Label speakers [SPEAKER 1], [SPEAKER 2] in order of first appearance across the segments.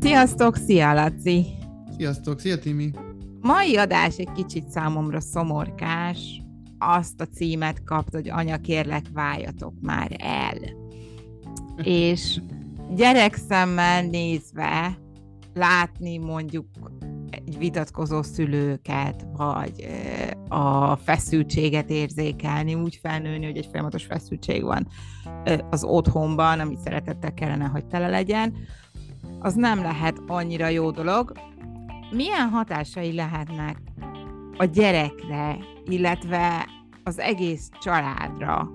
[SPEAKER 1] Sziasztok, szia Laci!
[SPEAKER 2] Sziasztok, szia Timi!
[SPEAKER 1] Mai adás egy kicsit számomra szomorkás. Azt a címet kapt, hogy anya kérlek, váljatok már el. És gyerekszemmel nézve látni mondjuk egy vitatkozó szülőket, vagy a feszültséget érzékelni, úgy felnőni, hogy egy folyamatos feszültség van az otthonban, ami szeretettel kellene, hogy tele legyen, az nem lehet annyira jó dolog. Milyen hatásai lehetnek a gyerekre, illetve az egész családra,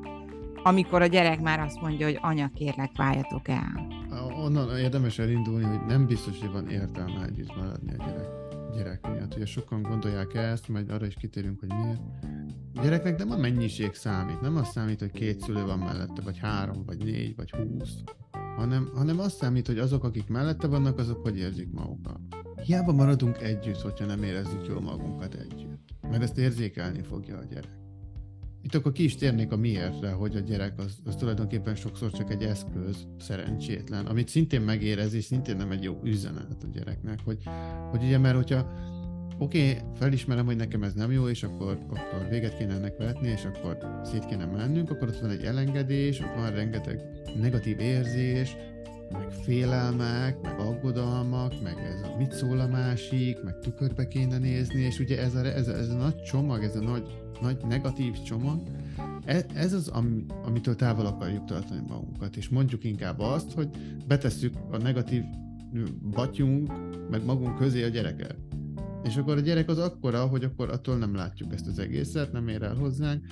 [SPEAKER 1] amikor a gyerek már azt mondja, hogy anya, kérlek, váljatok el?
[SPEAKER 2] Onnan érdemes elindulni, hogy nem biztos, hogy van értelme együtt maradni a gyerek, gyerek miatt. Ugye sokan gondolják ezt, majd arra is kitérünk, hogy miért. A gyereknek nem a mennyiség számít, nem az számít, hogy két szülő van mellette, vagy három, vagy négy, vagy húsz, hanem, hanem azt számít, hogy azok, akik mellette vannak, azok hogy érzik magukat. Hiába maradunk együtt, hogyha nem érezzük jól magunkat együtt. Mert ezt érzékelni fogja a gyerek. Itt akkor ki is térnék a miértre, hogy a gyerek az, az tulajdonképpen sokszor csak egy eszköz, szerencsétlen, amit szintén megérez, és szintén nem egy jó üzenet a gyereknek, hogy, hogy ugye, mert hogyha oké, okay, felismerem, hogy nekem ez nem jó, és akkor, akkor véget kéne ennek vetni, és akkor szét kéne mennünk, akkor ott van egy elengedés, ott van rengeteg negatív érzés, meg félelmek, meg aggodalmak, meg ez a mit szól a másik, meg tükörbe kéne nézni, és ugye ez a, ez a, ez a nagy csomag, ez a nagy, nagy negatív csomag, ez, ez az, am, amitől távol akarjuk tartani magunkat, és mondjuk inkább azt, hogy betesszük a negatív batyunk, meg magunk közé a gyereket. És akkor a gyerek az akkora, hogy akkor attól nem látjuk ezt az egészet, nem ér el hozzánk,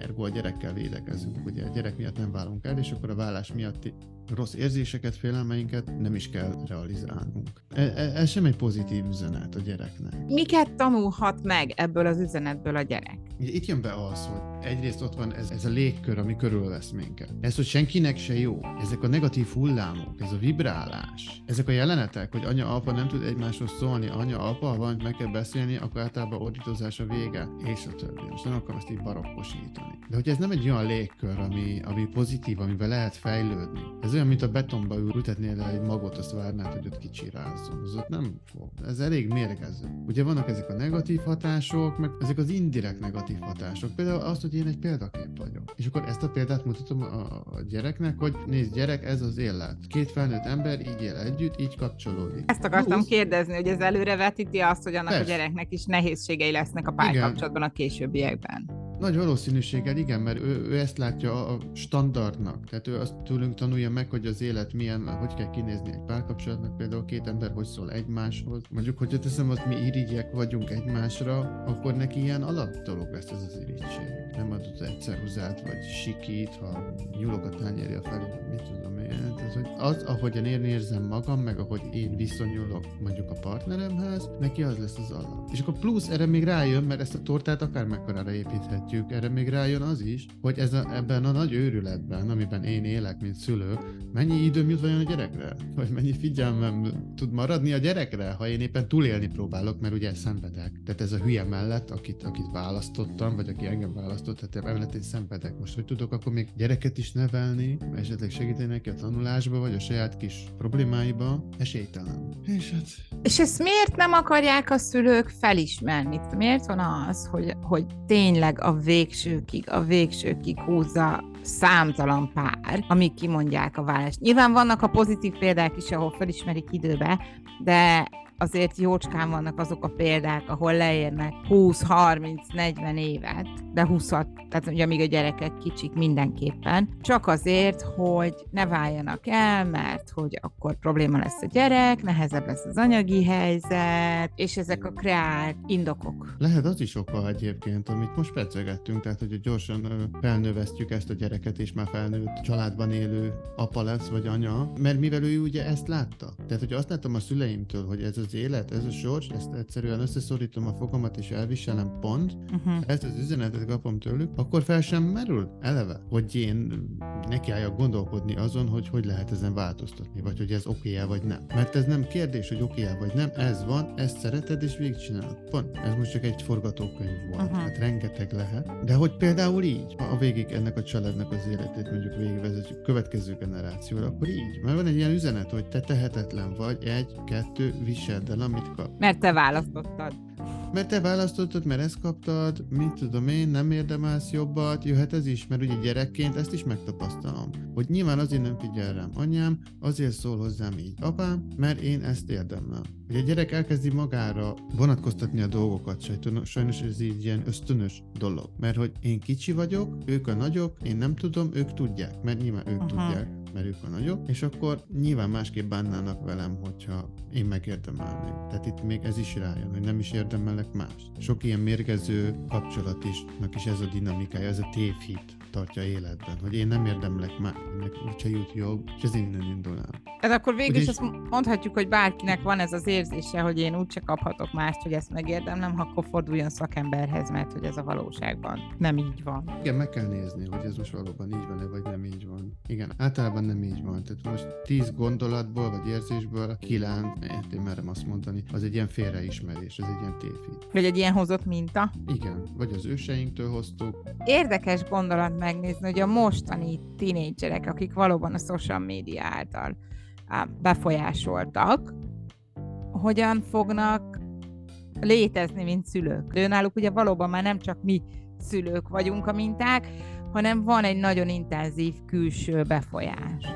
[SPEAKER 2] ergo a gyerekkel védekezünk, ugye a gyerek miatt nem válunk el, és akkor a vállás miatti rossz érzéseket, félelmeinket nem is kell realizálnunk. E, e, ez sem egy pozitív üzenet a gyereknek.
[SPEAKER 1] Miket tanulhat meg ebből az üzenetből a gyerek?
[SPEAKER 2] Itt jön be az, hogy egyrészt ott van ez, ez a légkör, ami körülvesz minket. Ez, hogy senkinek se jó. Ezek a negatív hullámok, ez a vibrálás. Ezek a jelenetek, hogy anya, apa nem tud egymáshoz szólni, anya, apa, van, meg kell beszélni, akkor általában ordítozás a vége, és a többi. Most nem akarom ezt így barokkosítani. De hogy ez nem egy olyan légkör, ami, ami pozitív, amivel lehet fejlődni. Ez olyan, mint a betonba ültetnél egy magot, azt várnád, hogy ott kicsirázzon. Az ott nem fog. Ez elég mérgező. Ugye vannak ezek a negatív hatások, meg ezek az indirekt negatív hatások. Például azt, hogy én egy példakép vagyok. És akkor ezt a példát mutatom a, a gyereknek, hogy nézd gyerek, ez az élet. Két felnőtt ember így él együtt, így kapcsolódik.
[SPEAKER 1] Ezt akartam Plusz... kérdezni, hogy ez előrevetíti azt, hogy annak Persze. a gyereknek is nehézségei lesznek a párkapcsolatban a későbbiekben.
[SPEAKER 2] Nagy valószínűséggel igen, mert ő, ő ezt látja a standardnak. Tehát ő azt tőlünk tanulja meg, hogy az élet milyen, hogy kell kinézni egy párkapcsolatnak, például két ember hogy szól egymáshoz. Mondjuk, hogyha teszem, hogy mi irigyek vagyunk egymásra, akkor neki ilyen alapdolog lesz ez az irigység. Nem adott egyszer hozzád, vagy sikít, ha nyúlok a tányérja felé, mit tudom én. Tehát, hogy az, ahogyan én érzem magam, meg ahogy én viszonyulok mondjuk a partneremhez, neki az lesz az alap. És akkor plusz erre még rájön, mert ezt a tortát akár mekkorára építhet említhetjük, erre még rájön az is, hogy ez a, ebben a nagy őrületben, amiben én élek, mint szülő, mennyi időm jut vajon a gyerekre? Vagy mennyi figyelmem tud maradni a gyerekre, ha én éppen túlélni próbálok, mert ugye szenvedek. Tehát ez a hülye mellett, akit, akit választottam, vagy aki engem választott, tehát emellett én szenvedek. Most hogy tudok akkor még gyereket is nevelni, esetleg segíteni neki a tanulásba, vagy a saját kis problémáiba? Esélytelen. És hát...
[SPEAKER 1] És ezt miért nem akarják a szülők felismerni? Miért van az, hogy, hogy tényleg a végsőkig, a végsőkig húzza számtalan pár, amik kimondják a vállást. Nyilván vannak a pozitív példák is, ahol felismerik időbe, de azért jócskán vannak azok a példák, ahol leérnek 20-30-40 évet, de 20 tehát ugye amíg a gyerekek kicsik mindenképpen, csak azért, hogy ne váljanak el, mert hogy akkor probléma lesz a gyerek, nehezebb lesz az anyagi helyzet, és ezek a kreált indokok.
[SPEAKER 2] Lehet az is oka egyébként, amit most percegettünk, tehát hogy gyorsan felnövesztjük ezt a gyereket, és már felnőtt családban élő apa lesz, vagy anya, mert mivel ő ugye ezt látta. Tehát, hogy azt láttam a szüleimtől, hogy ez az élet, ez a sors, ezt egyszerűen összeszorítom a fogamat és elviselem pont, uh-huh. ezt az üzenetet kapom tőlük, akkor fel sem merül eleve, hogy én nekiálljak gondolkodni azon, hogy hogy lehet ezen változtatni, vagy hogy ez oké -e, vagy nem. Mert ez nem kérdés, hogy oké -e, vagy nem, ez van, ezt szereted és végigcsinálod. Pont. Ez most csak egy forgatókönyv volt, uh-huh. hát rengeteg lehet. De hogy például így, a végig ennek a családnak családnak az életét mondjuk végigvezetjük következő generációra, akkor így. Mert van egy ilyen üzenet, hogy te tehetetlen vagy, egy, kettő, viseld el, amit kap.
[SPEAKER 1] Mert te választottad.
[SPEAKER 2] Mert te választottad, mert ezt kaptad, mit tudom én, nem érdemelsz jobbat, jöhet ez is, mert ugye gyerekként ezt is megtapasztalom. Hogy nyilván azért nem figyel rám anyám, azért szól hozzám így apám, mert én ezt érdemlem. Hogy a gyerek elkezdi magára vonatkoztatni a dolgokat, sajnos ez így ilyen ösztönös dolog. Mert hogy én kicsi vagyok, ők a nagyok, én nem tudom, ők tudják, mert nyilván ők uh-huh. tudják mert ők a nagyok, és akkor nyilván másképp bánnának velem, hogyha én megérdemelném. Tehát itt még ez is rájön, hogy nem is érdemelek más. Sok ilyen mérgező kapcsolat is, is ez a dinamikája, ez a tévhit tartja életben, hogy én nem érdemlek már, ennek úgyse jut jobb, és ez innen indul el.
[SPEAKER 1] Tehát akkor végül is azt mondhatjuk, hogy bárkinek van ez az érzése, hogy én úgyse kaphatok mást, hogy ezt megérdemlem, akkor forduljon szakemberhez, mert hogy ez a valóságban nem így van.
[SPEAKER 2] Igen, meg kell nézni, hogy ez most valóban így van-e, vagy nem így van. Igen, általában nem így van. Tehát most tíz gondolatból, vagy érzésből kilenc, én merem azt mondani, az egy ilyen félreismerés, ez egy ilyen tévhit.
[SPEAKER 1] Vagy egy ilyen hozott minta?
[SPEAKER 2] Igen, vagy az őseinktől hoztuk.
[SPEAKER 1] Érdekes gondolat megnézni, hogy a mostani tinédzserek, akik valóban a social média által befolyásoltak, hogyan fognak létezni, mint szülők. De náluk ugye valóban már nem csak mi szülők vagyunk a minták, hanem van egy nagyon intenzív külső befolyás.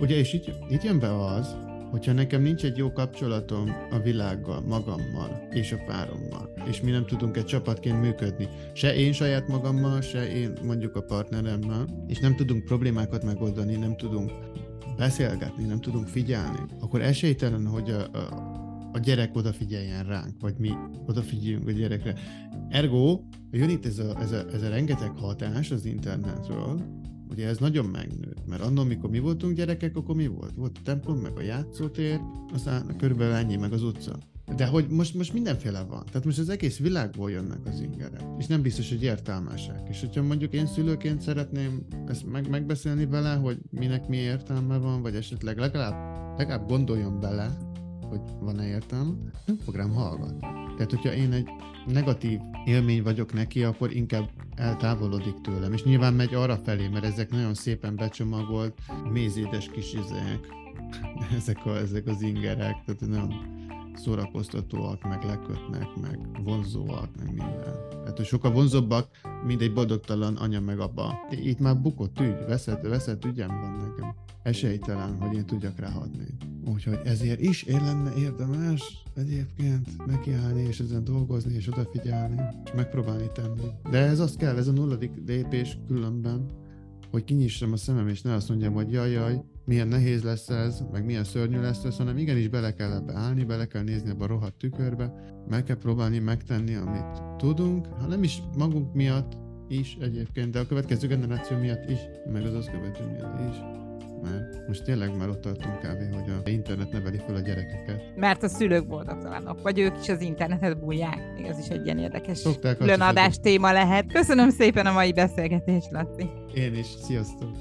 [SPEAKER 2] Ugye, és itt, itt jön be az, hogyha nekem nincs egy jó kapcsolatom a világgal, magammal és a párommal, és mi nem tudunk egy csapatként működni, se én saját magammal, se én mondjuk a partneremmel, és nem tudunk problémákat megoldani, nem tudunk beszélgetni, nem tudunk figyelni, akkor esélytelen, hogy a, a, a gyerek odafigyeljen ránk, vagy mi odafigyeljünk a gyerekre. Ergo, jön itt ez a, ez a, ez a rengeteg hatás az internetről, ugye ez nagyon megnőtt, mert annól, mikor mi voltunk gyerekek, akkor mi volt? Volt a templom, meg a játszótér, aztán körülbelül ennyi, meg az utca. De hogy most, most mindenféle van. Tehát most az egész világból jönnek az ingerek. És nem biztos, hogy értelmesek. És hogyha mondjuk én szülőként szeretném ezt meg, megbeszélni vele, hogy minek mi értelme van, vagy esetleg legalább, legalább gondoljon bele, hogy van-e értelme, nem fog rám hallgatni. Tehát, hogyha én egy negatív élmény vagyok neki, akkor inkább eltávolodik tőlem. És nyilván megy arra felé, mert ezek nagyon szépen becsomagolt, mézédes kis izek, ezek, a, ezek az ingerek, tehát nagyon szórakoztatóak, meg lekötnek, meg vonzóak, meg minden. Tehát, hogy sokkal vonzóbbak, mint egy boldogtalan anya meg apa. Itt már bukott ügy, veszett, veszett ügyem van nekem. Esélytelen, hogy én tudjak ráhatni. Úgyhogy ezért is én lenne érdemes egyébként nekiállni, és ezen dolgozni, és odafigyelni, és megpróbálni tenni. De ez azt kell, ez a nulladik lépés különben, hogy kinyissam a szemem, és ne azt mondjam, hogy jaj, jaj, milyen nehéz lesz ez, meg milyen szörnyű lesz ez, hanem igenis bele kell ebbe állni, bele kell nézni ebbe a rohadt tükörbe, meg kell próbálni megtenni, amit tudunk, ha nem is magunk miatt is egyébként, de a következő generáció miatt is, meg az azt követő miatt is mert most tényleg már ott tartunk kávé, hogy a internet neveli fel a gyerekeket.
[SPEAKER 1] Mert a szülők boldogtalanok, vagy ők is az internetet bújják. Még az is egy ilyen érdekes különadás téma lehet. Köszönöm szépen a mai beszélgetést, Laci.
[SPEAKER 2] Én is. Sziasztok!